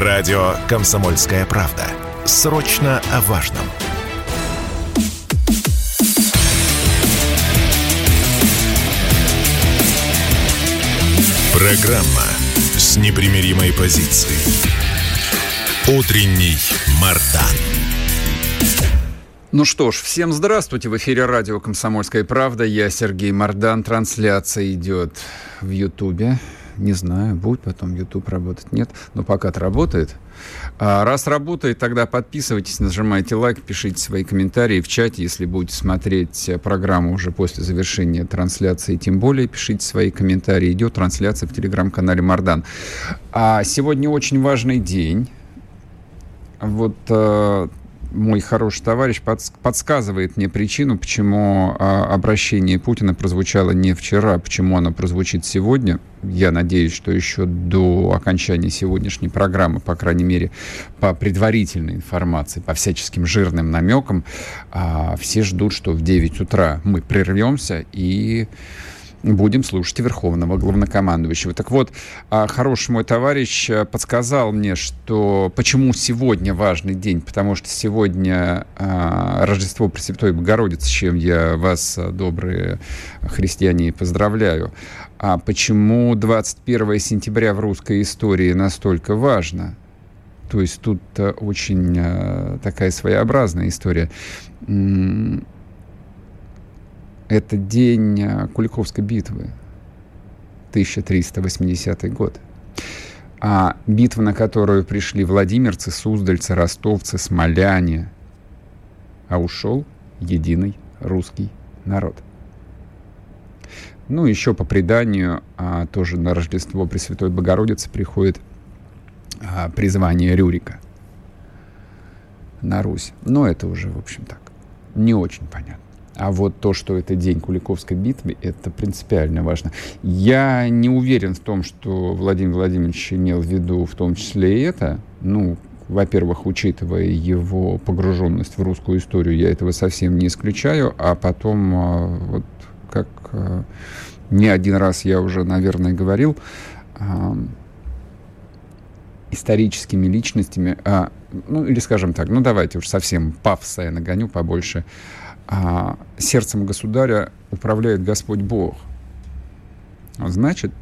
Радио «Комсомольская правда». Срочно о важном. Программа с непримиримой позицией. Утренний Мардан. Ну что ж, всем здравствуйте. В эфире радио «Комсомольская правда». Я Сергей Мардан. Трансляция идет в Ютубе. Не знаю, будет потом YouTube работать, нет. Но пока-то работает. А раз работает, тогда подписывайтесь, нажимайте лайк, пишите свои комментарии в чате, если будете смотреть программу уже после завершения трансляции. Тем более пишите свои комментарии. Идет трансляция в телеграм-канале Мардан. А сегодня очень важный день. Вот э, мой хороший товарищ подсказывает мне причину, почему а, обращение Путина прозвучало не вчера, а почему оно прозвучит сегодня. Я надеюсь, что еще до окончания сегодняшней программы, по крайней мере, по предварительной информации, по всяческим жирным намекам, а, все ждут, что в 9 утра мы прервемся и будем слушать Верховного Главнокомандующего. Так вот, а, хороший мой товарищ э, подсказал мне, что почему сегодня важный день, потому что сегодня а, Рождество Пресвятой Богородицы, с чем я вас, добрые христиане, поздравляю. А почему 21 сентября в русской истории настолько важно? То есть тут очень такая своеобразная история это день а, Куликовской битвы, 1380 год. А битва, на которую пришли владимирцы, суздальцы, ростовцы, смоляне, а ушел единый русский народ. Ну, еще по преданию, а, тоже на Рождество Пресвятой Богородицы приходит а, призвание Рюрика на Русь. Но это уже, в общем, так, не очень понятно. А вот то, что это день Куликовской битвы, это принципиально важно. Я не уверен в том, что Владимир Владимирович имел в виду в том числе и это. Ну, во-первых, учитывая его погруженность в русскую историю, я этого совсем не исключаю, а потом, а, вот как а, не один раз я уже, наверное, говорил, а, историческими личностями, ну или скажем так, ну давайте уж совсем пафоса я нагоню побольше, а сердцем государя управляет Господь Бог. Значит,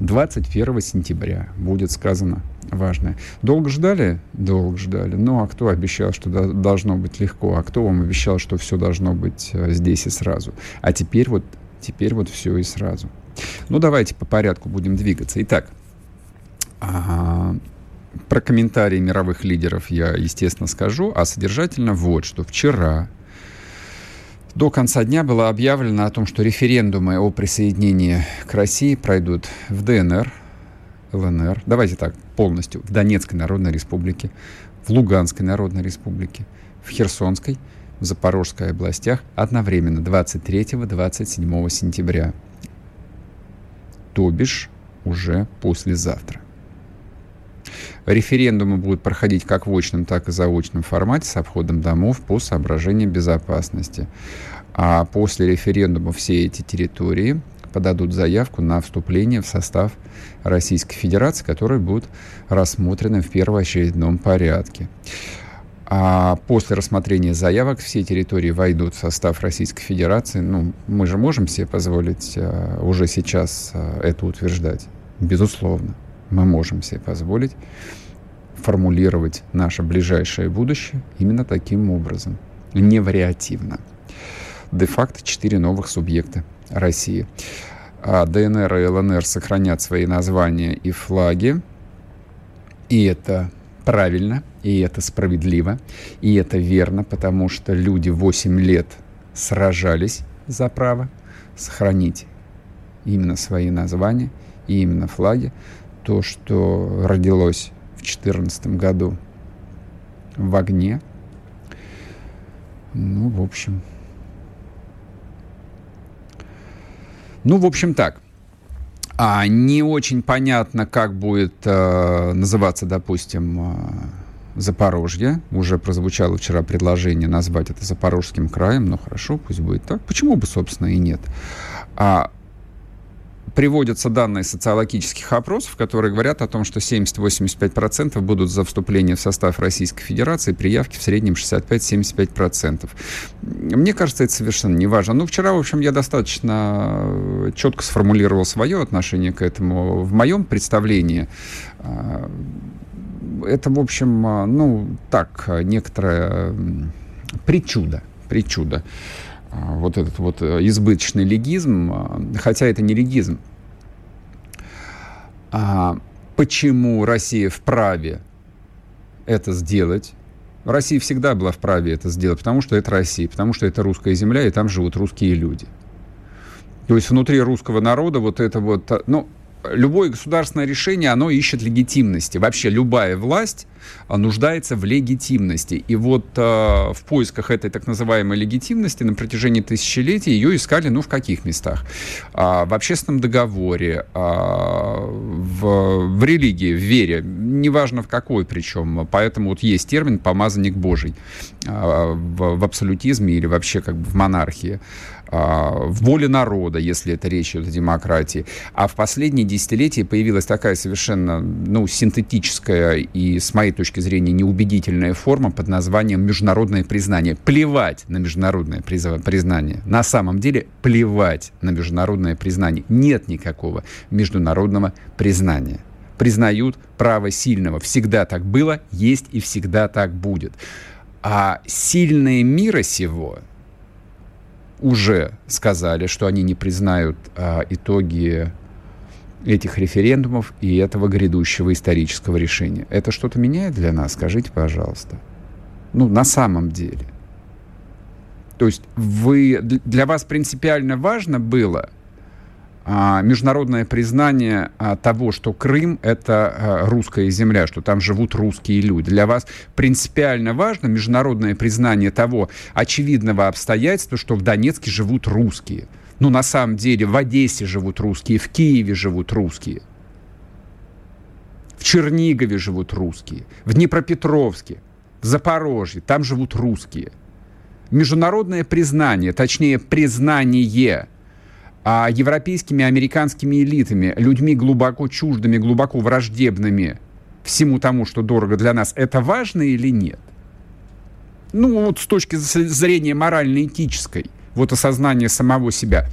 21 сентября будет сказано важное. Долго ждали? Долго ждали. Ну, а кто обещал, что должно быть легко? А кто вам обещал, что все должно быть э, здесь и сразу? А теперь вот, теперь вот все и сразу. Ну, давайте по порядку будем двигаться. Итак, а, про комментарии мировых лидеров я, естественно, скажу, а содержательно вот, что вчера до конца дня было объявлено о том, что референдумы о присоединении к России пройдут в ДНР, ЛНР, давайте так, полностью, в Донецкой Народной Республике, в Луганской Народной Республике, в Херсонской, в Запорожской областях одновременно 23-27 сентября. То бишь уже послезавтра. Референдумы будут проходить как в очном, так и заочном формате с обходом домов по соображениям безопасности. А после референдума все эти территории подадут заявку на вступление в состав Российской Федерации, которые будут рассмотрены в первоочередном порядке. А после рассмотрения заявок все территории войдут в состав Российской Федерации. Ну, мы же можем себе позволить а, уже сейчас а, это утверждать. Безусловно мы можем себе позволить формулировать наше ближайшее будущее именно таким образом, не вариативно. Де-факто четыре новых субъекта России. А ДНР и ЛНР сохранят свои названия и флаги, и это правильно, и это справедливо, и это верно, потому что люди 8 лет сражались за право сохранить именно свои названия и именно флаги то, что родилось в 2014 году в огне. Ну, в общем. Ну, в общем, так. А не очень понятно, как будет э, называться, допустим, э, Запорожье. Уже прозвучало вчера предложение назвать это Запорожским краем. Ну, хорошо, пусть будет так. Почему бы, собственно, и нет? А приводятся данные социологических опросов, которые говорят о том, что 70-85% будут за вступление в состав Российской Федерации, при явке в среднем 65-75%. Мне кажется, это совершенно не важно. Ну, вчера, в общем, я достаточно четко сформулировал свое отношение к этому. В моем представлении а, это, в общем, а, ну, так, некоторое причудо, причудо. А, вот этот вот э, избыточный легизм, а, хотя это не легизм. А почему Россия вправе это сделать? Россия всегда была вправе это сделать, потому что это Россия, потому что это русская земля, и там живут русские люди. То есть внутри русского народа вот это вот, ну, любое государственное решение, оно ищет легитимности. Вообще любая власть а, нуждается в легитимности. И вот э, в поисках этой так называемой легитимности на протяжении тысячелетий ее искали, ну, в каких местах? А, в общественном договоре, а, в, в религии, в вере, неважно в какой причем. Поэтому вот есть термин «помазанник Божий» а, в, в абсолютизме или вообще как бы в монархии. А, в воле народа, если это речь идет о демократии. А в последние десятилетия появилась такая совершенно ну, синтетическая и, с моей точки зрения, неубедительная форма под названием международное признание. Плевать на международное признание. На самом деле плевать на международное признание. Нет никакого международного признания признают право сильного. Всегда так было, есть и всегда так будет. А сильные мира сего, уже сказали, что они не признают а, итоги этих референдумов и этого грядущего исторического решения. Это что-то меняет для нас? Скажите, пожалуйста. Ну, на самом деле. То есть вы, для вас принципиально важно было – международное признание а, того, что Крым — это а, русская земля, что там живут русские люди. Для вас принципиально важно международное признание того очевидного обстоятельства, что в Донецке живут русские. Ну, на самом деле, в Одессе живут русские, в Киеве живут русские, в Чернигове живут русские, в Днепропетровске, в Запорожье, там живут русские. Международное признание, точнее, признание — а европейскими, американскими элитами, людьми глубоко чуждыми, глубоко враждебными всему тому, что дорого для нас, это важно или нет? Ну, вот с точки зрения морально-этической, вот осознание самого себя.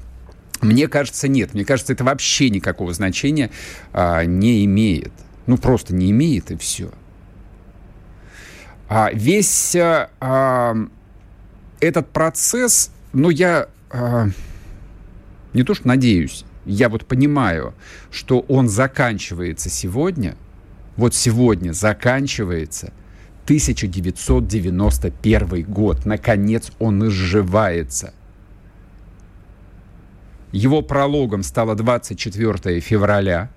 Мне кажется, нет. Мне кажется, это вообще никакого значения а, не имеет. Ну, просто не имеет, и все. А весь а, этот процесс, ну, я... А, не то что надеюсь, я вот понимаю, что он заканчивается сегодня, вот сегодня заканчивается 1991 год. Наконец он изживается. Его прологом стало 24 февраля.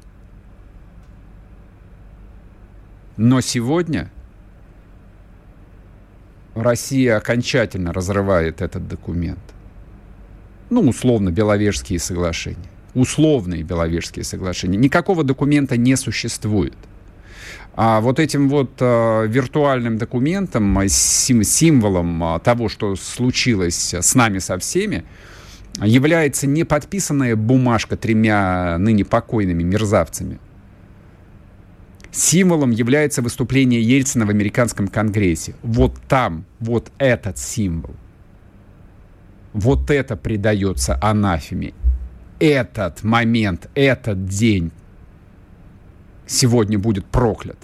Но сегодня Россия окончательно разрывает этот документ ну, условно, Беловежские соглашения. Условные Беловежские соглашения. Никакого документа не существует. А вот этим вот э, виртуальным документом, сим, символом э, того, что случилось с нами со всеми, является не подписанная бумажка тремя ныне покойными мерзавцами. Символом является выступление Ельцина в американском конгрессе. Вот там, вот этот символ – вот это придается анафеме. Этот момент, этот день сегодня будет проклят.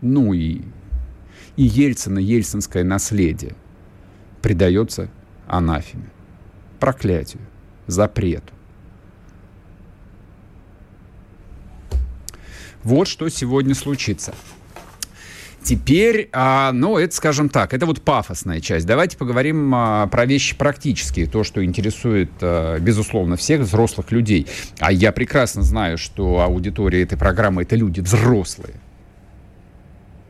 Ну и, и Ельцина, ельцинское наследие придается анафеме, проклятию, запрету. Вот что сегодня случится. Теперь, а, ну, это, скажем так, это вот пафосная часть. Давайте поговорим а, про вещи практические, то, что интересует, а, безусловно, всех взрослых людей. А я прекрасно знаю, что аудитория этой программы — это люди взрослые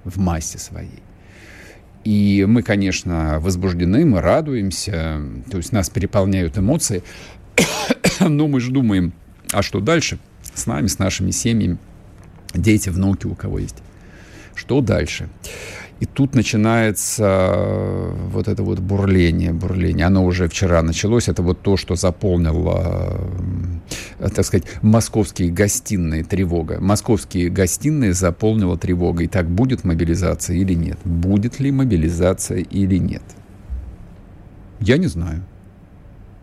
в массе своей. И мы, конечно, возбуждены, мы радуемся, то есть нас переполняют эмоции, но мы же думаем, а что дальше с нами, с нашими семьями, дети, внуки у кого есть. Что дальше? И тут начинается э, вот это вот бурление, бурление. Оно уже вчера началось. Это вот то, что заполнило так сказать, московские гостиные тревога. Московские гостиные заполнила тревога. И так будет мобилизация или нет? Будет ли мобилизация или нет? Я не знаю.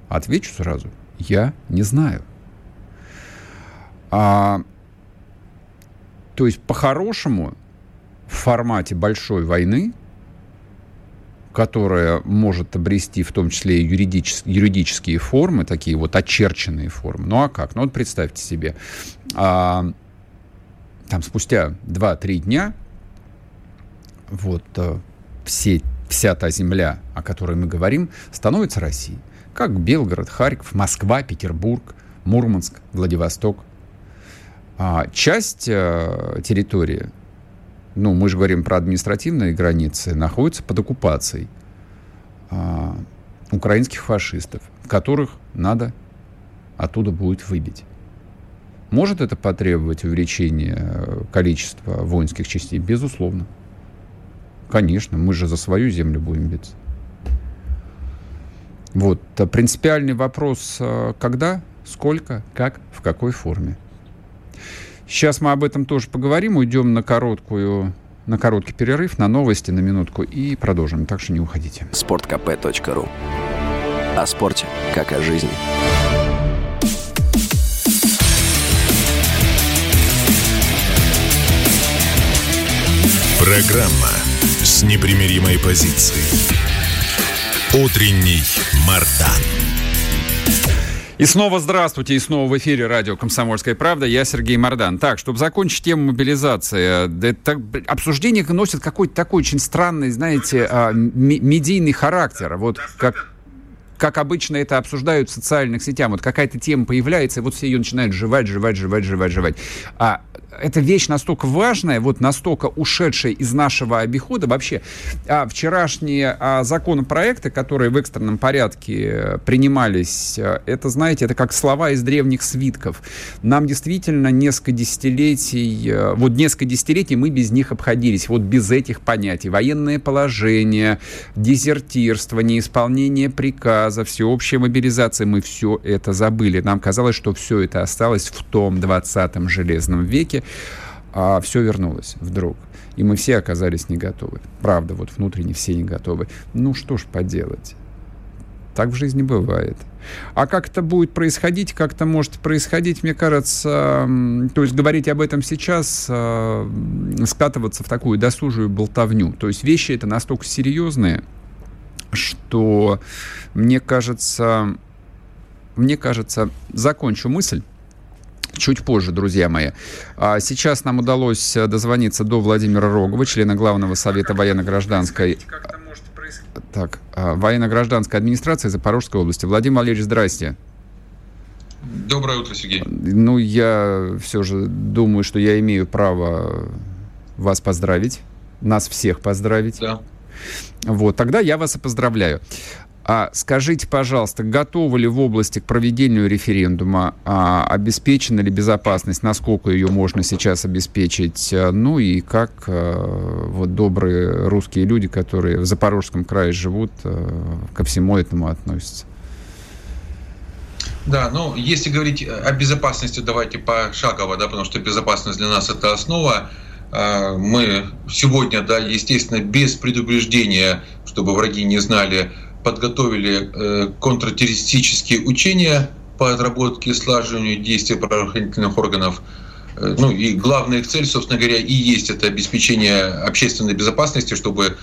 Отвечу сразу. Я не знаю. А, то есть, по-хорошему, в формате большой войны, которая может обрести в том числе и юридичес, юридические формы, такие вот очерченные формы. Ну а как? Ну вот представьте себе, а, там спустя 2-3 дня вот а, все, вся та земля, о которой мы говорим, становится Россией. Как Белгород, Харьков, Москва, Петербург, Мурманск, Владивосток. А часть а, территории ну, мы же говорим про административные границы, находятся под оккупацией а, украинских фашистов, которых надо оттуда будет выбить. Может это потребовать увеличения э, количества воинских частей? Безусловно. Конечно, мы же за свою землю будем биться. Вот. А принципиальный вопрос, э, когда, сколько, как, в какой форме. Сейчас мы об этом тоже поговорим. Уйдем на короткую на короткий перерыв, на новости, на минутку и продолжим. Так что не уходите. sportkp.ru О спорте, как о жизни. Программа с непримиримой позицией. Утренний Мардан. И снова здравствуйте, и снова в эфире радио «Комсомольская правда». Я Сергей Мордан. Так, чтобы закончить тему мобилизации, это, обсуждение носит какой-то такой очень странный, знаете, а, медийный характер. Вот как как обычно это обсуждают в социальных сетях. Вот какая-то тема появляется, и вот все ее начинают жевать, жевать, жевать, жевать, жевать. А эта вещь настолько важная, вот настолько ушедшая из нашего обихода. Вообще, а вчерашние а, законопроекты, которые в экстренном порядке принимались, а, это, знаете, это как слова из древних свитков. Нам действительно несколько десятилетий, а, вот несколько десятилетий мы без них обходились, вот без этих понятий. Военное положение, дезертирство, неисполнение приказа, всеобщая мобилизация, мы все это забыли. Нам казалось, что все это осталось в том 20 железном веке, а все вернулось вдруг. И мы все оказались не готовы. Правда, вот внутренне все не готовы. Ну что ж поделать. Так в жизни бывает. А как это будет происходить, как это может происходить, мне кажется, то есть говорить об этом сейчас, э, скатываться в такую досужую болтовню. То есть вещи это настолько серьезные, что мне кажется, мне кажется, закончу мысль чуть позже, друзья мои. А сейчас нам удалось э, дозвониться до Владимира Рогова, члена Главного совета военно-гражданской... Так, а, военно-гражданской администрации Запорожской области. Владимир Валерьевич, здрасте. Доброе утро, Сергей. Ну, я все же думаю, что я имею право вас поздравить, нас всех поздравить. Да. Вот, тогда я вас и поздравляю. А скажите, пожалуйста, готовы ли в области к проведению референдума? А, обеспечена ли безопасность? Насколько ее можно сейчас обеспечить? А, ну и как а, вот добрые русские люди, которые в Запорожском крае живут, а, ко всему этому относятся? Да, ну, если говорить о безопасности, давайте пошагово, да, потому что безопасность для нас это основа. Мы сегодня, да, естественно, без предупреждения, чтобы враги не знали, подготовили э, контртеррористические учения по отработке и слаживанию действий правоохранительных органов. Э, ну и главная их цель, собственно говоря, и есть это обеспечение общественной безопасности, чтобы э,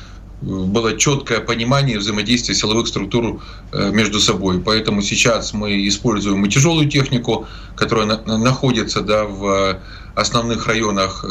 было четкое понимание взаимодействия силовых структур между собой. Поэтому сейчас мы используем и тяжелую технику, которая находится да, в основных районах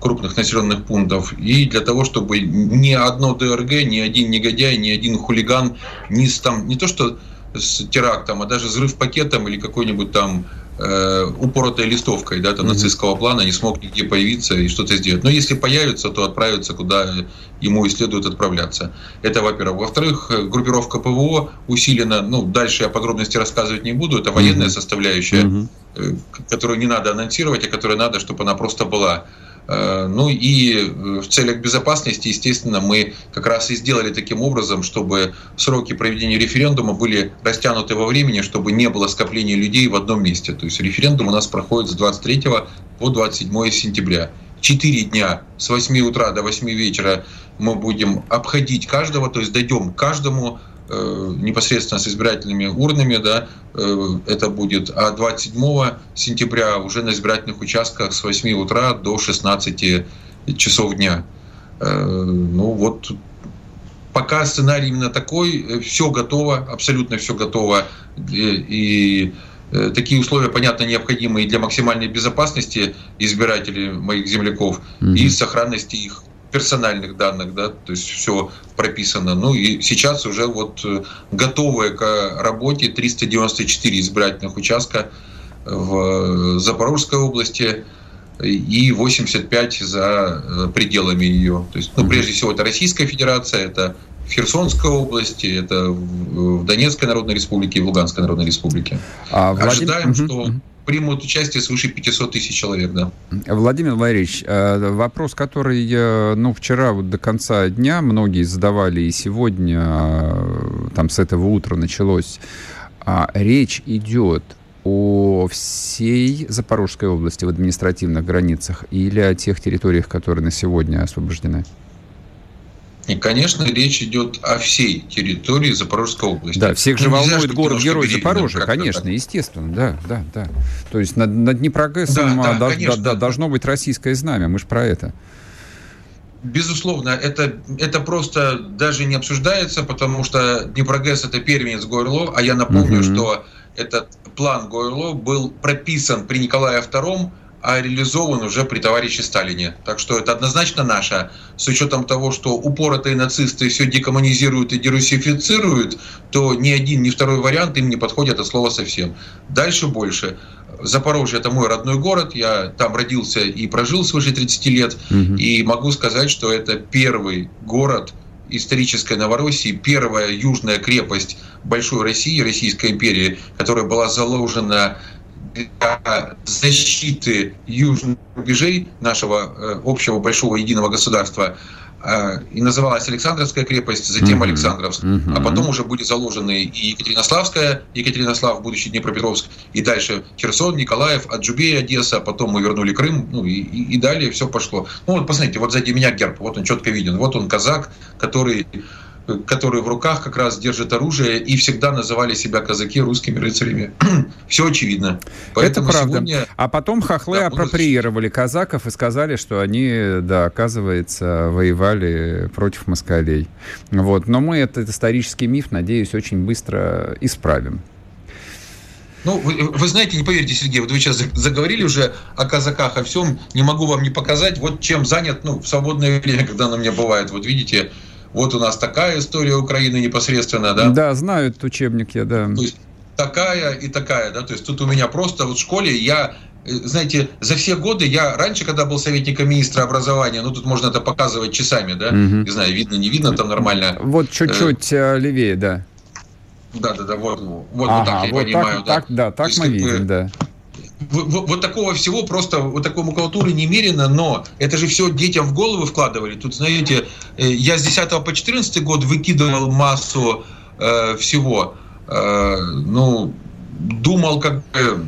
крупных населенных пунктов, и для того, чтобы ни одно ДРГ, ни один негодяй, ни один хулиган не, там, не то что с терактом, а даже взрыв пакетом или какой-нибудь там э, упоротой листовкой да, там, mm-hmm. нацистского плана не смог нигде появиться и что-то сделать. Но если появится, то отправится, куда ему и следует отправляться. Это, во-первых. Во-вторых, группировка ПВО усилена, ну, дальше я подробности рассказывать не буду, это военная mm-hmm. составляющая, mm-hmm. которую не надо анонсировать, а которую надо, чтобы она просто была. Э, ну и в целях безопасности, естественно, мы как раз и сделали таким образом, чтобы сроки проведения референдума были растянуты во времени, чтобы не было скопления людей в одном месте. То есть референдум у нас проходит с 23 по 27 сентября. Четыре дня с 8 утра до 8 вечера мы будем обходить каждого, то есть дойдем к каждому Э, непосредственно с избирательными урнами, да, э, это будет, а 27 сентября уже на избирательных участках с 8 утра до 16 часов дня. Э, ну вот пока сценарий именно такой, все готово, абсолютно все готово, и, такие условия, понятно, необходимы и для максимальной безопасности избирателей моих земляков, mm-hmm. и сохранности их персональных данных, да, то есть все прописано. Ну и сейчас уже вот э, готовые к работе 394 избирательных участка в Запорожской области и 85 за э, пределами ее. То есть, ну, прежде всего, это Российская Федерация, это в Херсонской области, это в Донецкой Народной Республике и в Луганской Народной Республике. А, Владимир... Ожидаем, что примут участие свыше 500 тысяч человек, да. Владимир Валерьевич, э, вопрос, который ну, вчера вот до конца дня многие задавали, и сегодня э, там с этого утра началось. А, речь идет о всей Запорожской области в административных границах или о тех территориях, которые на сегодня освобождены? И, конечно, речь идет о всей территории Запорожской области. Да, всех же ну, волнует город-герой Запорожье, конечно, так. естественно, да, да, да. То есть над, над Днепрогэсом да, да, да, да, должно быть российское знамя, мы же про это. Безусловно, это, это просто даже не обсуждается, потому что Днепрогэс – это первенец Горло, а я напомню, угу. что этот план Горло был прописан при Николае II а реализован уже при товарище Сталине. Так что это однозначно наше. С учетом того, что упоротые нацисты все декоммунизируют и дерусифицируют, то ни один, ни второй вариант им не подходит от слова совсем. Дальше больше. Запорожье – это мой родной город, я там родился и прожил свыше 30 лет, угу. и могу сказать, что это первый город исторической Новороссии, первая южная крепость Большой России, Российской империи, которая была заложена для защиты южных рубежей нашего э, общего большого единого государства э, и называлась Александровская крепость, затем mm-hmm. Александровск, mm-hmm. а потом уже были заложены и Екатеринославская, Екатеринослав, будущий Днепропетровск, и дальше Херсон, Николаев, Аджубей, Одесса, потом мы вернули Крым, ну и, и, и далее все пошло. Ну вот посмотрите, вот сзади меня герб, вот он четко виден, вот он казак, который которые в руках как раз держат оружие и всегда называли себя казаки русскими рыцарями. Все очевидно. Поэтому Это правда. Сегодня... А потом хохлы да, апроприировали казаков и сказали, что они, да, оказывается, воевали против москалей. Вот. Но мы этот исторический миф, надеюсь, очень быстро исправим. Ну, вы, вы знаете, не поверите, Сергей, вот вы сейчас заговорили уже о казаках, о всем, не могу вам не показать, вот чем занят, ну, в свободное время, когда у меня бывает, вот видите, вот у нас такая история Украины непосредственно, да? Да, знаю этот учебник я, да. То есть такая и такая, да, то есть тут у меня просто вот в школе я э, знаете, за все годы я раньше, когда был советником министра образования, ну тут можно это показывать часами, да, угу. не знаю, видно, не видно, там нормально. Вот чуть-чуть э, левее, да. Да, да, да, вот, вот, ага, вот так я вот понимаю, так, да. Так, да, так мы видим, да вот такого всего просто, вот такой макулатуры немерено, но это же все детям в головы вкладывали. Тут, знаете, э, я с 10 по 14 год выкидывал массу э, всего. Э, ну, думал, как бы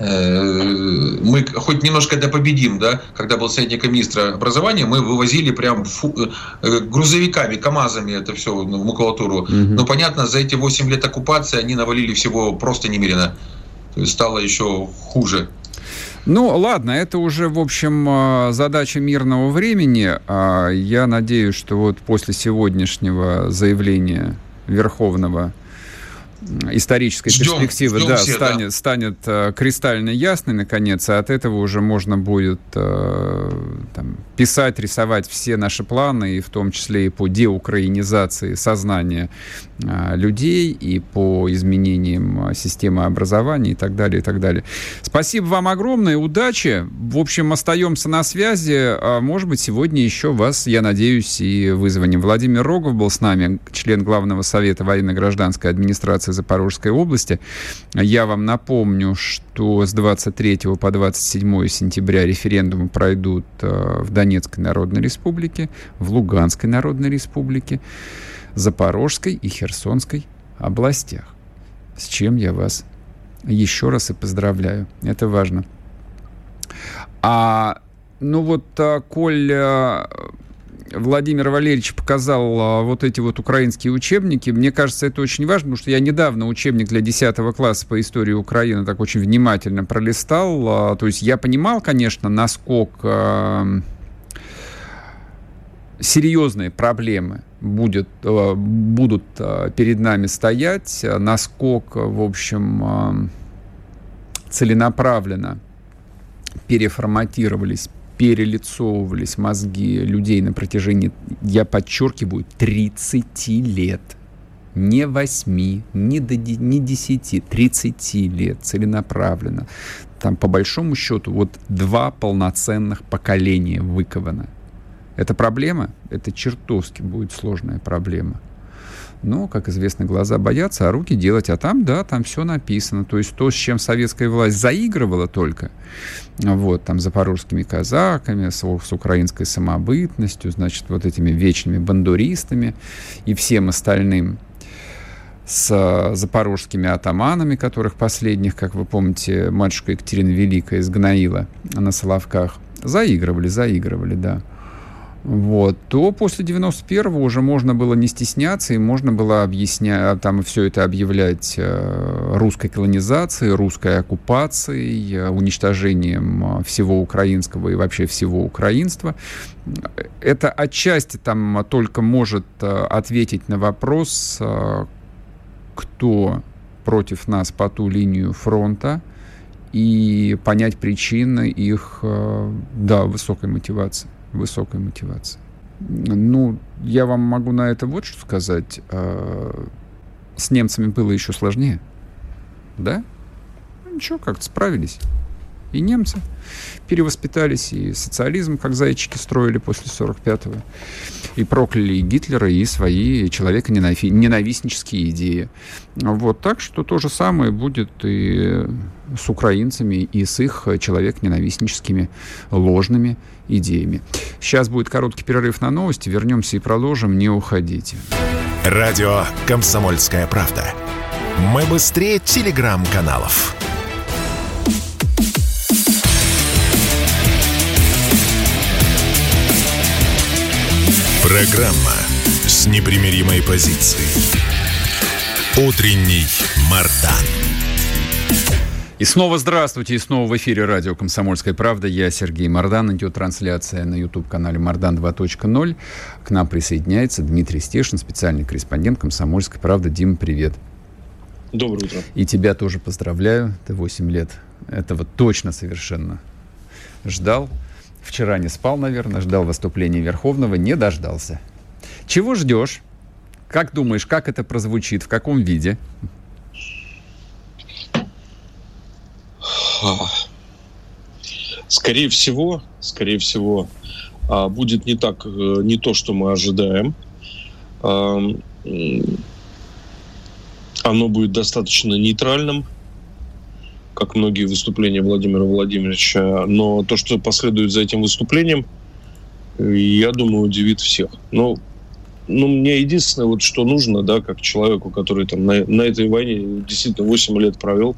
э, мы хоть немножко это победим, да, когда был советником министра образования, мы вывозили прям фу, э, грузовиками, КАМАЗами это все в макулатуру. Угу. Но понятно, за эти 8 лет оккупации они навалили всего просто немерено стало еще хуже. Ну, ладно, это уже, в общем, а, задача мирного времени. А, я надеюсь, что вот после сегодняшнего заявления Верховного исторической ждем, перспективы ждем да, все, станет, да. станет э, кристально ясной, наконец, а от этого уже можно будет э, там, писать, рисовать все наши планы, и в том числе и по деукраинизации сознания людей, и по изменениям системы образования и так далее, и так далее. Спасибо вам огромное, удачи. В общем, остаемся на связи. А, может быть, сегодня еще вас, я надеюсь, и вызвоним. Владимир Рогов был с нами, член Главного совета военно-гражданской администрации Запорожской области. Я вам напомню, что с 23 по 27 сентября референдумы пройдут в Донецкой Народной Республике, в Луганской Народной Республике, Запорожской и Херсонской областях. С чем я вас еще раз и поздравляю. Это важно. А, ну вот, а, коль а, Владимир Валерьевич показал а, вот эти вот украинские учебники. Мне кажется, это очень важно, потому что я недавно учебник для 10 класса по истории Украины так очень внимательно пролистал. А, то есть я понимал, конечно, насколько серьезные проблемы будет, будут перед нами стоять, насколько, в общем, целенаправленно переформатировались перелицовывались мозги людей на протяжении, я подчеркиваю, 30 лет. Не 8, не, до, не 10, 30 лет целенаправленно. Там, по большому счету, вот два полноценных поколения выковано. Это проблема? Это чертовски будет сложная проблема. Но, как известно, глаза боятся, а руки делать. А там, да, там все написано. То есть то, с чем советская власть заигрывала только, вот, там, запорожскими казаками, с, с украинской самобытностью, значит, вот этими вечными бандуристами и всем остальным, с запорожскими атаманами, которых последних, как вы помните, матушка Екатерина Великая изгноила на Соловках. Заигрывали, заигрывали, да вот, то после 91-го уже можно было не стесняться, и можно было объяснять, там все это объявлять э, русской колонизацией, русской оккупацией, э, уничтожением э, всего украинского и вообще всего украинства. Это отчасти там только может ответить на вопрос, кто против нас по ту линию фронта, и понять причины их, да, высокой мотивации высокой мотивации. Ну, я вам могу на это вот что сказать. А, с немцами было еще сложнее. Да? Ну, ничего, как-то справились. И немцы перевоспитались, и социализм, как зайчики, строили после 45-го. И прокляли и Гитлера, и свои человеконенавистнические идеи. Вот так что то же самое будет и с украинцами, и с их человеконенавистническими ложными идеями. Сейчас будет короткий перерыв на новости. Вернемся и продолжим. Не уходите. Радио «Комсомольская правда». Мы быстрее телеграм-каналов. Программа с непримиримой позицией. Утренний Мардан. И снова здравствуйте, и снова в эфире радио «Комсомольская правда». Я Сергей Мордан. Идет трансляция на YouTube-канале «Мордан 2.0». К нам присоединяется Дмитрий Стешин, специальный корреспондент «Комсомольской правды». Дима, привет. Доброе утро. И тебя тоже поздравляю. Ты 8 лет. Этого точно совершенно ждал. Вчера не спал, наверное, ждал выступления Верховного, не дождался. Чего ждешь? Как думаешь, как это прозвучит, в каком виде? Скорее всего, скорее всего, а, будет не так, э, не то, что мы ожидаем. Оно будет достаточно нейтральным, как многие выступления Владимира Владимировича. Но то, что последует за этим выступлением, я думаю, удивит всех. Но ну, мне единственное, вот что нужно, да, как человеку, который там на, на этой войне действительно 8 лет провел,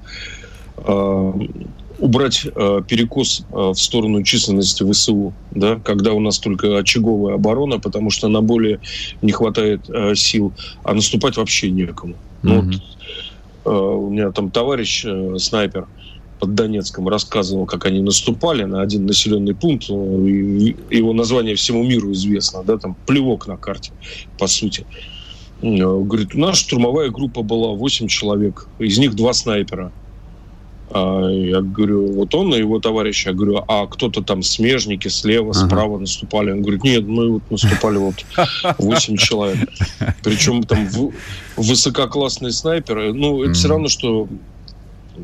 убрать э, перекос э, в сторону численности ВСУ, да, когда у нас только очаговая оборона, потому что на более не хватает сил, а наступать вообще некому. Mm-hmm. вот, у меня там товарищ снайпер под Донецком рассказывал, как они наступали на один населенный пункт. Его название всему миру известно, да, там плевок на карте, по сути. Говорит, у нас штурмовая группа была 8 человек, из них два снайпера. А, я говорю, вот он и его товарищ, я говорю, а кто-то там смежники слева, ага. справа наступали. Он говорит, нет, мы вот наступали вот 8 человек. Причем там высококлассные снайперы. Ну, это все равно, что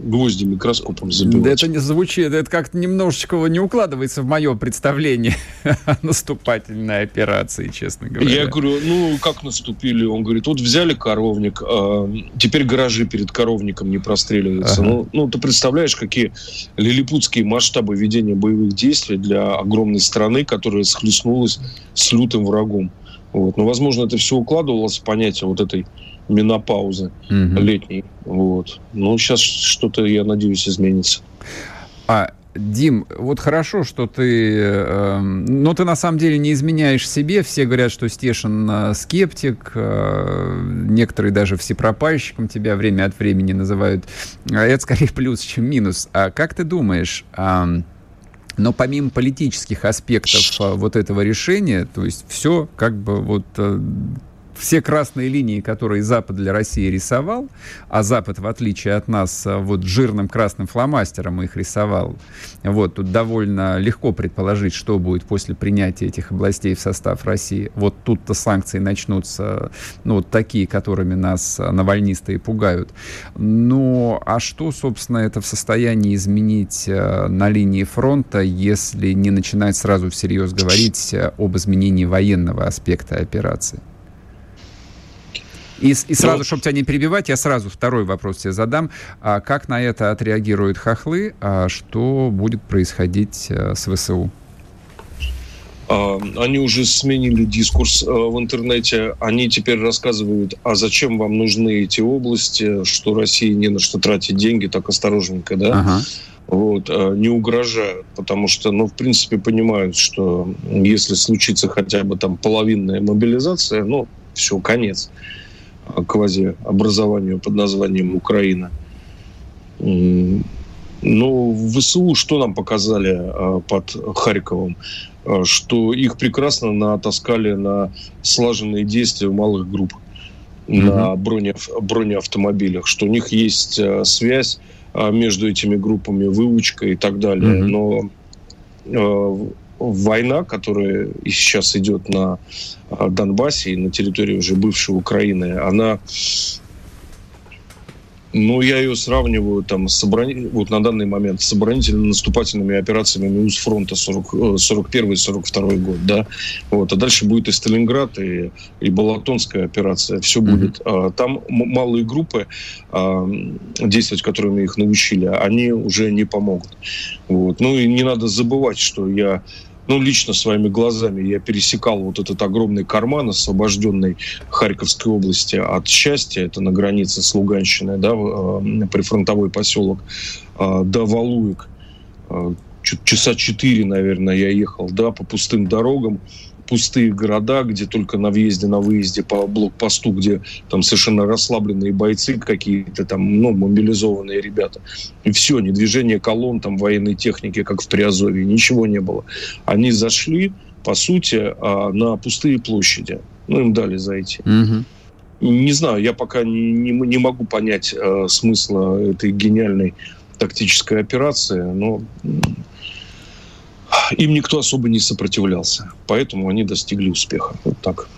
гвозди микроскопом забивать. Это не звучит, это как-то немножечко не укладывается в мое представление наступательной операции, честно говоря. Я говорю, ну, как наступили? Он говорит, вот взяли коровник, а теперь гаражи перед коровником не простреливаются. Ага. Ну, ну, ты представляешь, какие лилипутские масштабы ведения боевых действий для огромной страны, которая схлестнулась с лютым врагом. Вот. Но, возможно, это все укладывалось в понятие вот этой менопаузы угу. летней. Вот. Ну, сейчас что-то, я надеюсь, изменится. А, Дим, вот хорошо, что ты... Э, но ты на самом деле не изменяешь себе. Все говорят, что Стешин э, скептик. Э, некоторые даже всепропальщиком тебя время от времени называют. А это скорее плюс, чем минус. А как ты думаешь... Э, но помимо политических аспектов э, вот этого решения, то есть все как бы вот э, все красные линии, которые Запад для России рисовал, а Запад, в отличие от нас, э, вот жирным красным фломастером их рисовал, вот, тут довольно легко предположить, что будет после принятия этих областей в состав России. Вот тут-то санкции начнутся, ну, вот такие, которыми нас э, навальнисты пугают. Ну, а что, собственно, это в состоянии изменить э, на линии фронта, если не начинать сразу всерьез говорить об изменении военного аспекта операции? И, и сразу, ну, чтобы тебя не перебивать, я сразу второй вопрос тебе задам. А как на это отреагируют хохлы? А что будет происходить а, с ВСУ? А, они уже сменили дискурс а, в интернете. Они теперь рассказывают, а зачем вам нужны эти области, что России не на что тратить деньги, так осторожненько, да? Ага. Вот, не угрожают, потому что, ну, в принципе, понимают, что если случится хотя бы там половинная мобилизация, ну, все, конец квазиобразованию под названием Украина. Ну, в ВСУ что нам показали а, под Харьковом? А, что их прекрасно натаскали на слаженные действия в малых групп mm-hmm. на броне, бронеавтомобилях, что у них есть а, связь между этими группами, выучка и так далее. Mm-hmm. Но война, которая сейчас идет на а, Донбассе и на территории уже бывшей Украины, она ну, я ее сравниваю там с оборон... вот на данный момент с оборонительно-наступательными операциями МИУС фронта 40... 41-42 год, да. Вот, а дальше будет и Сталинград, и, и Балатонская операция, все mm-hmm. будет. А, там малые группы, а, действовать которыми их научили, они уже не помогут. Вот. Ну и не надо забывать, что я ну, лично своими глазами я пересекал вот этот огромный карман, освобожденный Харьковской области от счастья, это на границе с Луганщиной, да, э, прифронтовой поселок, э, до Валуек. Э, часа четыре, наверное, я ехал, да, по пустым дорогам пустые города, где только на въезде, на выезде по блокпосту, где там совершенно расслабленные бойцы какие-то там, ну, мобилизованные ребята. И все, не движение колонн там военной техники, как в Приазове, ничего не было. Они зашли, по сути, а, на пустые площади. Ну, им дали зайти. Угу. Не знаю, я пока не, не, не могу понять э, смысла этой гениальной тактической операции, но им никто особо не сопротивлялся. Поэтому они достигли успеха. Вот так.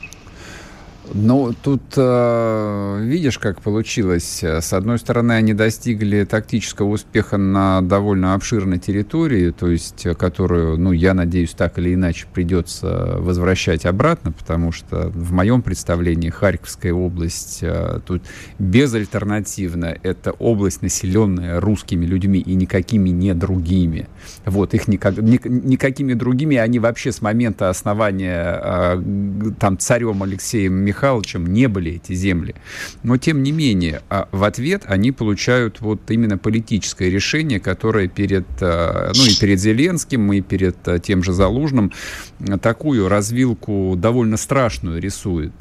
Ну, тут э, видишь, как получилось. С одной стороны, они достигли тактического успеха на довольно обширной территории, то есть, которую, ну, я надеюсь, так или иначе придется возвращать обратно, потому что в моем представлении Харьковская область э, тут безальтернативно. Это область, населенная русскими людьми и никакими не другими. Вот, их никак, ни, никакими другими они вообще с момента основания э, там царем Алексеем Михайловичем Михайловичем не были эти земли. Но, тем не менее, а в ответ они получают вот именно политическое решение, которое перед, э, ну, и перед Зеленским, и перед э, тем же Залужным такую развилку довольно страшную рисует.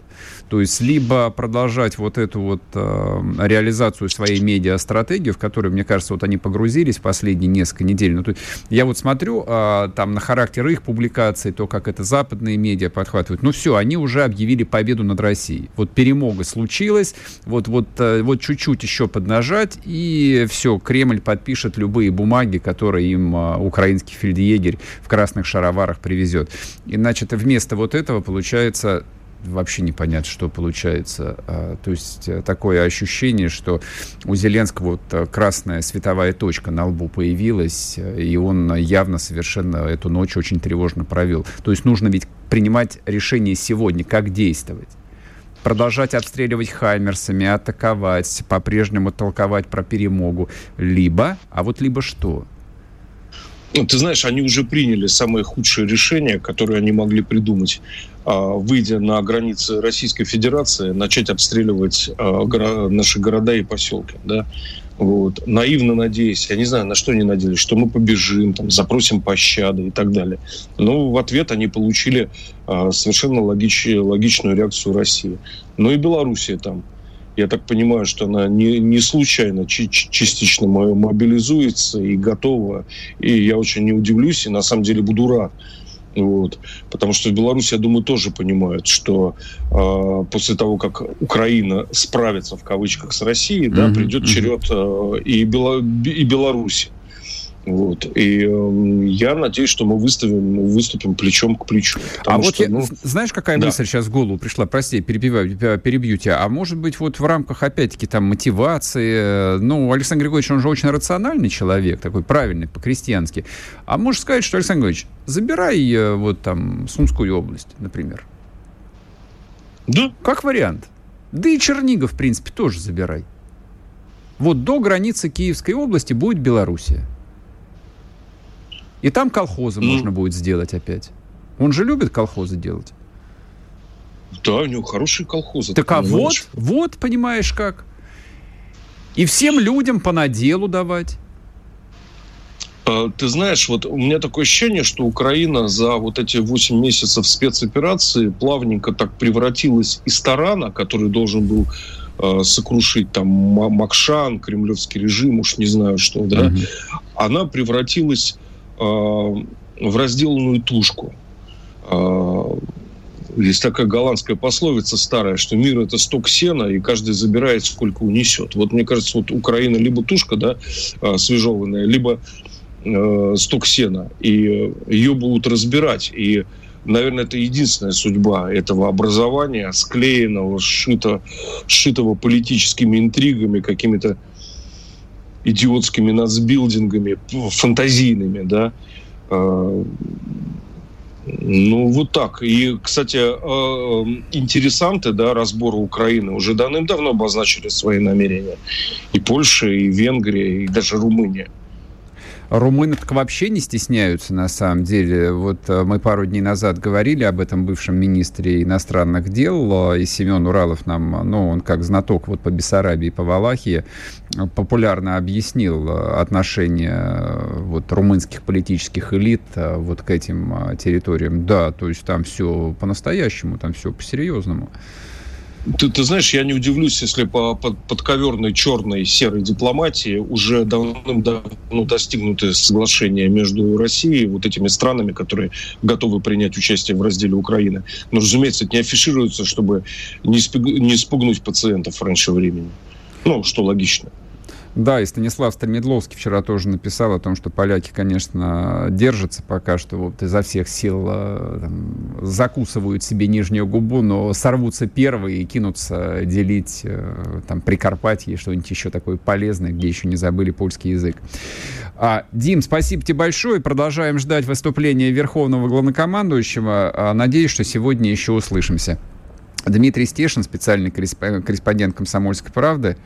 То есть либо продолжать вот эту вот э, реализацию своей медиа-стратегии, в которую, мне кажется, вот они погрузились последние несколько недель. Ну, то есть я вот смотрю э, там на характер их публикаций, то, как это западные медиа подхватывают. Ну все, они уже объявили победу над России. Вот перемога случилась, вот, вот, э, вот чуть-чуть еще поднажать, и все, Кремль подпишет любые бумаги, которые им э, украинский фельдъегерь в красных шароварах привезет. Иначе вместо вот этого получается вообще непонятно, что получается. А, то есть э, такое ощущение, что у Зеленского вот э, красная световая точка на лбу появилась, э, и он явно совершенно эту ночь очень тревожно провел. То есть нужно ведь принимать решение сегодня, как действовать продолжать обстреливать хаймерсами, атаковать, по-прежнему толковать про перемогу. Либо, а вот либо что? Ну, ты знаешь, они уже приняли самое худшее решение, которое они могли придумать. А, выйдя на границы Российской Федерации, начать обстреливать а, наши города и поселки. Да? Вот. Наивно надеясь, я не знаю, на что они надеялись, что мы побежим, там, запросим пощады и так далее. Но в ответ они получили а, совершенно логич, логичную реакцию России. Но и Белоруссия там я так понимаю, что она не, не случайно частично мобилизуется и готова. И я очень не удивлюсь, и на самом деле буду рад. Вот. Потому что в Беларуси, я думаю, тоже понимают, что э, после того, как Украина справится в кавычках с Россией, mm-hmm. да, придет черед э, и, Бело- и Беларуси. Вот. И э, я надеюсь, что мы выставим, выступим плечом к плечу. А вот что, я, ну... знаешь, какая да. мысль сейчас в голову пришла? Прости, перебиваю, перебью тебя. А может быть, вот в рамках, опять-таки, там, мотивации, ну, Александр Григорьевич, он же очень рациональный человек, такой правильный, по-крестьянски. А можешь сказать, что, Александр Григорьевич, забирай э, вот там Сумскую область, например. Да. Как вариант. Да и Чернигов, в принципе, тоже забирай. Вот до границы Киевской области будет Белоруссия. И там колхозы mm. можно будет сделать опять. Он же любит колхозы делать. Да, у него хорошие колхозы. Так а вот, вот, понимаешь как. И всем людям по наделу давать. А, ты знаешь, вот у меня такое ощущение, что Украина за вот эти 8 месяцев спецоперации плавненько так превратилась из тарана, который должен был э, сокрушить там Макшан, кремлевский режим, уж не знаю что, да, угу. она превратилась в разделанную тушку. Э, есть такая голландская пословица старая, что мир это сток сена, и каждый забирает, сколько унесет. Вот мне кажется, вот Украина либо тушка, да, э, свежеванная, либо э, сток сена, и ее будут разбирать. И, наверное, это единственная судьба этого образования, склеенного, сшито, сшитого политическими интригами, какими-то идиотскими нацбилдингами, фантазийными, да. А, ну, вот так. И, кстати, а, интересанты да, разбора Украины уже давным-давно обозначили свои намерения. И Польша, и Венгрия, и даже Румыния. Румыны так вообще не стесняются, на самом деле. Вот э, мы пару дней назад говорили об этом бывшем министре иностранных дел, э, и Семен Уралов нам, ну, он как знаток вот по Бессарабии, по Валахии, популярно объяснил э, отношение вот румынских политических элит вот к этим территориям. Да, то есть там все по-настоящему, там все по-серьезному. Ты, ты знаешь, я не удивлюсь, если по, по подковерной черной серой дипломатии уже давным-давно достигнуты соглашения между Россией и вот этими странами, которые готовы принять участие в разделе Украины. Но, разумеется, это не афишируется, чтобы не, спуг... не спугнуть пациентов раньше времени. Ну, что логично. Да, и Станислав Стремедловский вчера тоже написал о том, что поляки, конечно, держатся пока что вот изо всех сил э, там, закусывают себе нижнюю губу, но сорвутся первые и кинутся делить э, там Прикарпатье, что-нибудь еще такое полезное, где еще не забыли польский язык. А, Дим, спасибо тебе большое. Продолжаем ждать выступления Верховного Главнокомандующего. А, надеюсь, что сегодня еще услышимся. Дмитрий Стешин, специальный корреспондент «Комсомольской правды».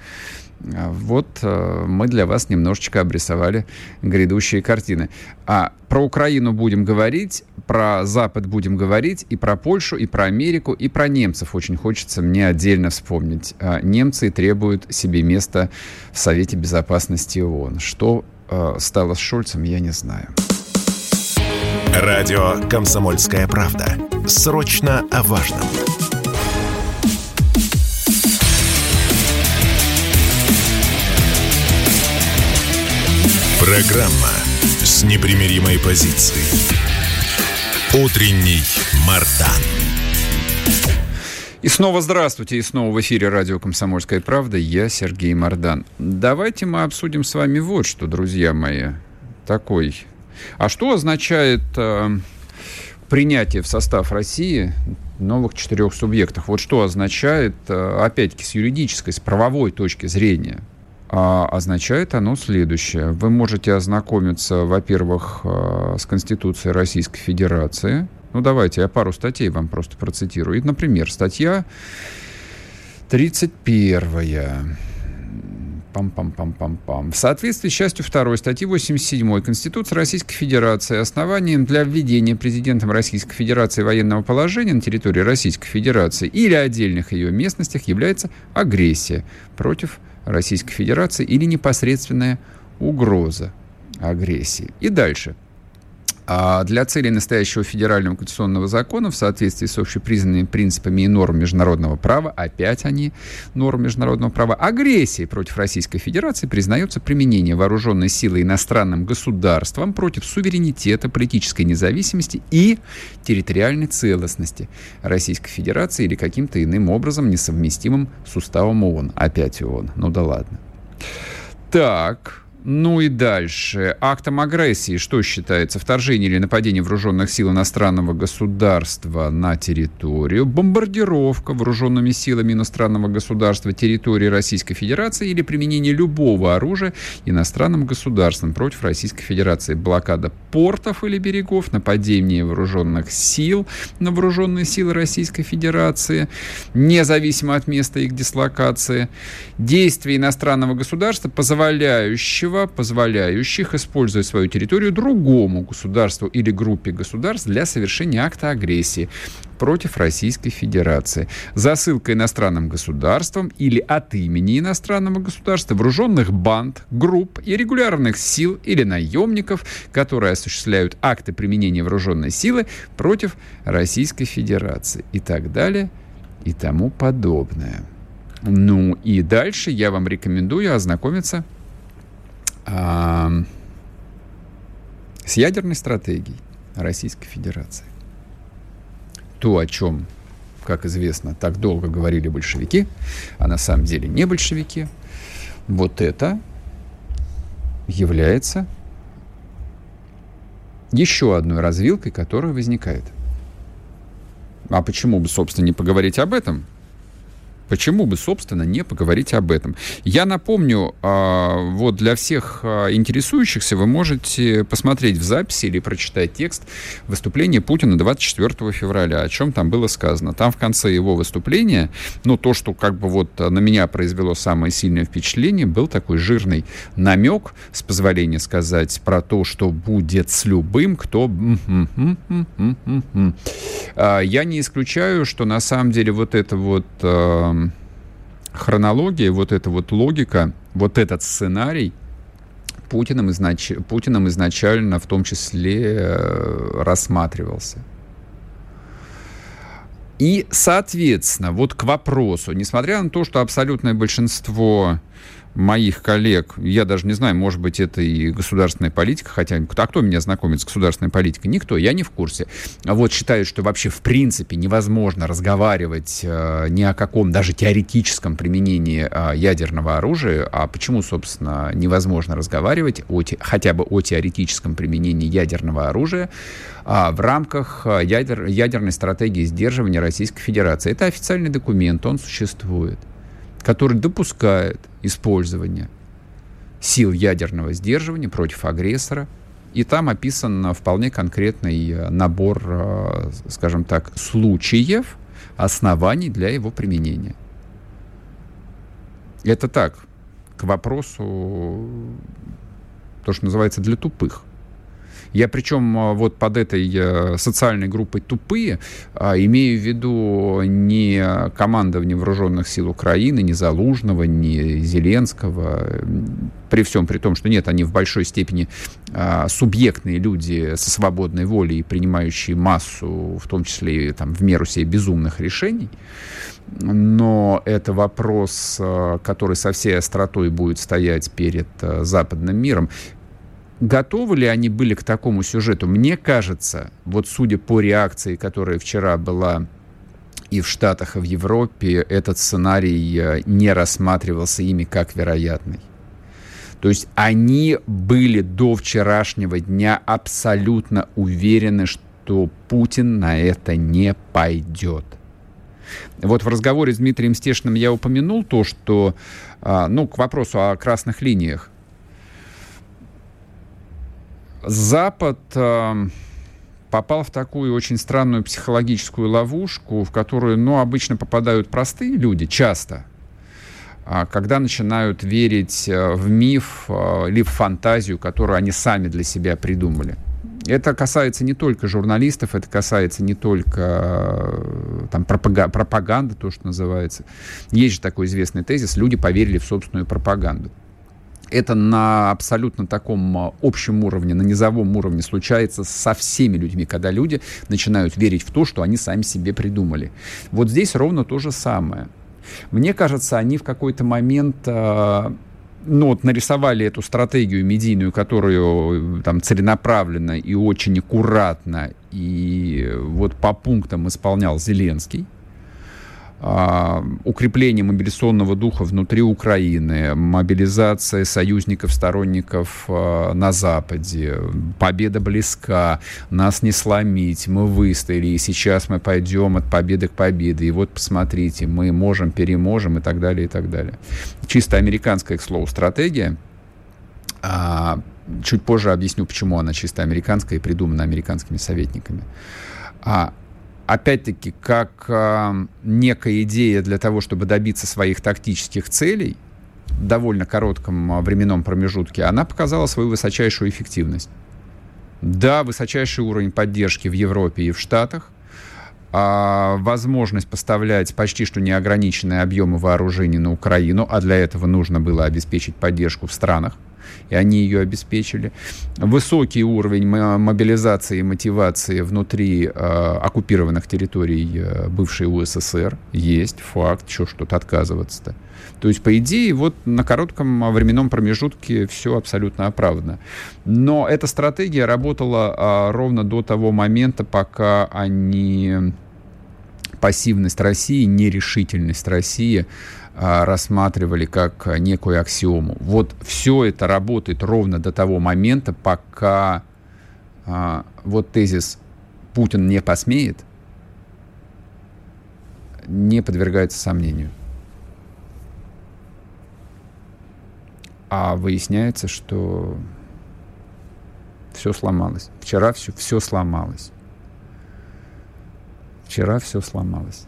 Вот э, мы для вас немножечко обрисовали грядущие картины. А про Украину будем говорить, про Запад будем говорить, и про Польшу, и про Америку, и про немцев. Очень хочется мне отдельно вспомнить. А немцы требуют себе места в Совете Безопасности ООН. Что э, стало с Шульцем, я не знаю. Радио «Комсомольская правда». Срочно о важном. Программа с непримиримой позицией. Утренний Мардан. И снова здравствуйте, и снова в эфире радио «Комсомольская правда». Я Сергей Мордан. Давайте мы обсудим с вами вот что, друзья мои. Такой. А что означает э, принятие в состав России новых четырех субъектов? Вот что означает, э, опять-таки, с юридической, с правовой точки зрения? А означает оно следующее. Вы можете ознакомиться, во-первых, э, с Конституцией Российской Федерации – ну, давайте я пару статей вам просто процитирую. И, например, статья 31. Пам-пам-пам-пам-пам. В соответствии с частью 2 статьи 87 Конституции Российской Федерации основанием для введения президентом Российской Федерации военного положения на территории Российской Федерации или отдельных ее местностях является агрессия против Российской Федерации или непосредственная угроза агрессии. И дальше. А для целей настоящего федерального конституционного закона в соответствии с общепризнанными принципами и нормами международного права, опять они, нормы международного права, агрессии против Российской Федерации признается применение вооруженной силы иностранным государством против суверенитета, политической независимости и территориальной целостности Российской Федерации или каким-то иным образом несовместимым с уставом ООН. Опять ООН. Ну да ладно. Так, ну и дальше. Актом агрессии что считается? Вторжение или нападение вооруженных сил иностранного государства на территорию, бомбардировка вооруженными силами иностранного государства территории Российской Федерации или применение любого оружия иностранным государством против Российской Федерации, блокада портов или берегов, нападение вооруженных сил на вооруженные силы Российской Федерации, независимо от места их дислокации, действия иностранного государства, позволяющего права, позволяющих использовать свою территорию другому государству или группе государств для совершения акта агрессии против Российской Федерации. Засылка иностранным государством или от имени иностранного государства вооруженных банд, групп и регулярных сил или наемников, которые осуществляют акты применения вооруженной силы против Российской Федерации и так далее и тому подобное. Ну и дальше я вам рекомендую ознакомиться с ядерной стратегией Российской Федерации. То, о чем, как известно, так долго говорили большевики, а на самом деле не большевики, вот это является еще одной развилкой, которая возникает. А почему бы, собственно, не поговорить об этом? Почему бы, собственно, не поговорить об этом? Я напомню, а, вот для всех а, интересующихся вы можете посмотреть в записи или прочитать текст выступления Путина 24 февраля, о чем там было сказано. Там в конце его выступления, ну, то, что как бы вот на меня произвело самое сильное впечатление, был такой жирный намек, с позволения сказать, про то, что будет с любым, кто... А, я не исключаю, что на самом деле вот это вот хронология, вот эта вот логика, вот этот сценарий Путиным, изнач... Путиным изначально в том числе э, рассматривался. И, соответственно, вот к вопросу, несмотря на то, что абсолютное большинство моих коллег, я даже не знаю, может быть, это и государственная политика, хотя а кто меня знакомит с государственной политикой? Никто, я не в курсе. А вот считают, что вообще в принципе невозможно разговаривать э, ни о каком даже теоретическом применении э, ядерного оружия. А почему, собственно, невозможно разговаривать о те, хотя бы о теоретическом применении ядерного оружия э, в рамках э, ядер, ядерной стратегии сдерживания Российской Федерации? Это официальный документ, он существует который допускает использование сил ядерного сдерживания против агрессора. И там описан вполне конкретный э, набор, э, скажем так, случаев, оснований для его применения. Это так, к вопросу, то, что называется, для тупых. Я причем а, вот под этой э, социальной группой тупые а, имею в виду не командование вооруженных сил Украины, не Залужного, не Зеленского, при всем при том, что нет, они в большой степени а, субъектные люди со свободной волей, принимающие массу, в том числе там, в меру себе безумных решений. Но это вопрос, который со всей остротой будет стоять перед западным миром готовы ли они были к такому сюжету? Мне кажется, вот судя по реакции, которая вчера была и в Штатах, и в Европе этот сценарий э, не рассматривался ими как вероятный. То есть они были до вчерашнего дня абсолютно уверены, что Путин на это не пойдет. Вот в разговоре с Дмитрием Стешиным я упомянул то, что, а, ну, к вопросу о красных линиях. Запад а, попал в такую очень странную психологическую ловушку, в которую, ну, обычно попадают простые люди, часто, а когда начинают верить э, в миф или в фантазию, которую они сами для себя придумали. Это касается не только журналистов, это касается не только э, там, пропаганда, пропаганды, то, что называется. Есть же такой известный тезис, люди поверили в собственную пропаганду. Это на абсолютно таком э, общем уровне, на низовом уровне случается со всеми людьми, когда люди начинают верить в то, что они сами себе придумали. Вот здесь ровно то же самое. Мне кажется, они в какой-то момент э, ну, вот нарисовали эту стратегию медийную, которую э, там целенаправленно и очень аккуратно и вот по пунктам исполнял Зеленский. А, укрепление мобилизационного духа внутри Украины, мобилизация союзников, сторонников а, на Западе, победа близка, нас не сломить, мы выстояли, и сейчас мы пойдем от победы к победе, и вот посмотрите, мы можем, переможем, и так далее, и так далее. Чисто американская, к слову, стратегия, а, чуть позже объясню, почему она чисто американская и придумана американскими советниками. А опять-таки, как э, некая идея для того, чтобы добиться своих тактических целей в довольно коротком а, временном промежутке, она показала свою высочайшую эффективность. Да, высочайший уровень поддержки в Европе и в Штатах, а возможность поставлять почти что неограниченные объемы вооружений на Украину, а для этого нужно было обеспечить поддержку в странах, и они ее обеспечили. Высокий уровень мобилизации и мотивации внутри э, оккупированных территорий э, бывшей УССР есть, факт, что что-то отказываться-то. То есть, по идее, вот на коротком временном промежутке все абсолютно оправдано. Но эта стратегия работала а, ровно до того момента, пока они пассивность России, нерешительность России а, рассматривали как некую аксиому. Вот все это работает ровно до того момента, пока а, вот тезис «Путин не посмеет» не подвергается сомнению. А выясняется, что все сломалось. Вчера все, все сломалось. Вчера все сломалось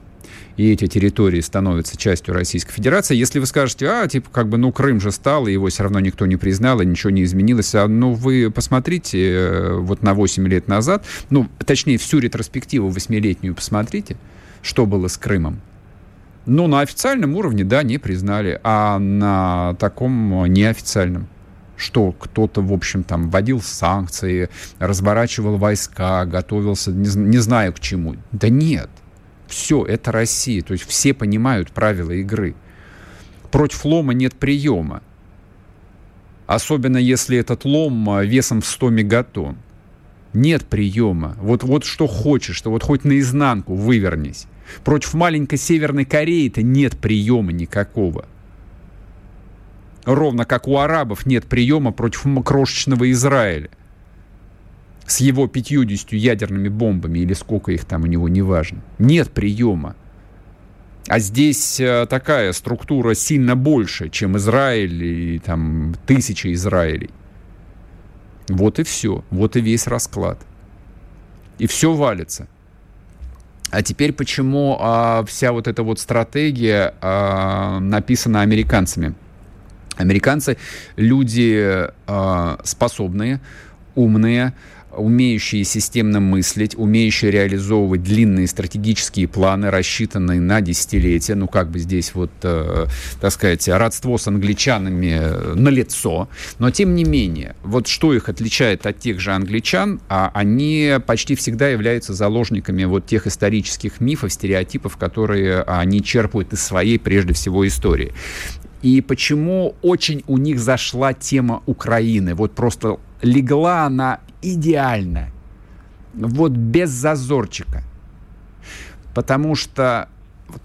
и эти территории становятся частью Российской Федерации. Если вы скажете, а, типа, как бы, ну, Крым же стал, и его все равно никто не признал, и ничего не изменилось, а, ну, вы посмотрите э, вот на 8 лет назад, ну, точнее, всю ретроспективу восьмилетнюю посмотрите, что было с Крымом. Ну, на официальном уровне, да, не признали, а на таком неофициальном что кто-то, в общем, там вводил санкции, разворачивал войска, готовился, не, не знаю к чему. Да нет. Все, это Россия. То есть все понимают правила игры. Против лома нет приема. Особенно если этот лом а, весом в 100 мегатонн. Нет приема. Вот, вот что хочешь, что вот хоть наизнанку вывернись. Против маленькой Северной Кореи-то нет приема никакого. Ровно как у арабов нет приема против крошечного Израиля с его 50 ядерными бомбами или сколько их там у него, неважно. Нет приема. А здесь э, такая структура сильно больше, чем Израиль и там тысячи Израилей. Вот и все. Вот и весь расклад. И все валится. А теперь почему а, вся вот эта вот стратегия а, написана американцами? Американцы люди а, способные, умные, умеющие системно мыслить, умеющие реализовывать длинные стратегические планы, рассчитанные на десятилетия. Ну, как бы здесь вот, э, так сказать, родство с англичанами э, на лицо. Но, тем не менее, вот что их отличает от тех же англичан, а они почти всегда являются заложниками вот тех исторических мифов, стереотипов, которые они черпают из своей, прежде всего, истории. И почему очень у них зашла тема Украины. Вот просто легла она идеально. Вот без зазорчика. Потому что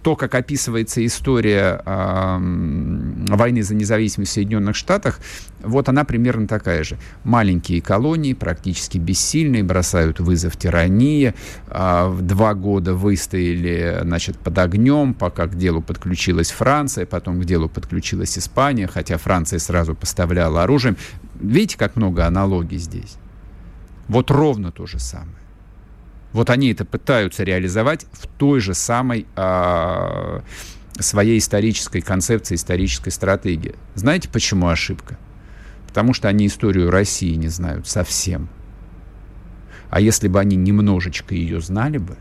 то, как описывается история э, войны за независимость в Соединенных Штатах, вот она примерно такая же. Маленькие колонии, практически бессильные, бросают вызов тирании. Э, два года выстояли значит, под огнем, пока к делу подключилась Франция, потом к делу подключилась Испания, хотя Франция сразу поставляла оружие. Видите, как много аналогий здесь? Вот ровно то же самое. Вот они это пытаются реализовать в той же самой э, своей исторической концепции, исторической стратегии. Знаете, почему ошибка? Потому что они историю России не знают совсем. А если бы они немножечко ее знали бы,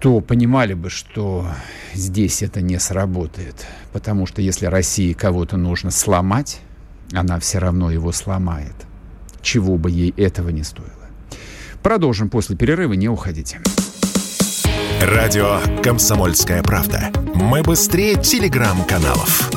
то понимали бы, что здесь это не сработает. Потому что если России кого-то нужно сломать, она все равно его сломает. Чего бы ей этого не стоило. Продолжим после перерыва, не уходите. Радио «Комсомольская правда». Мы быстрее телеграм-каналов.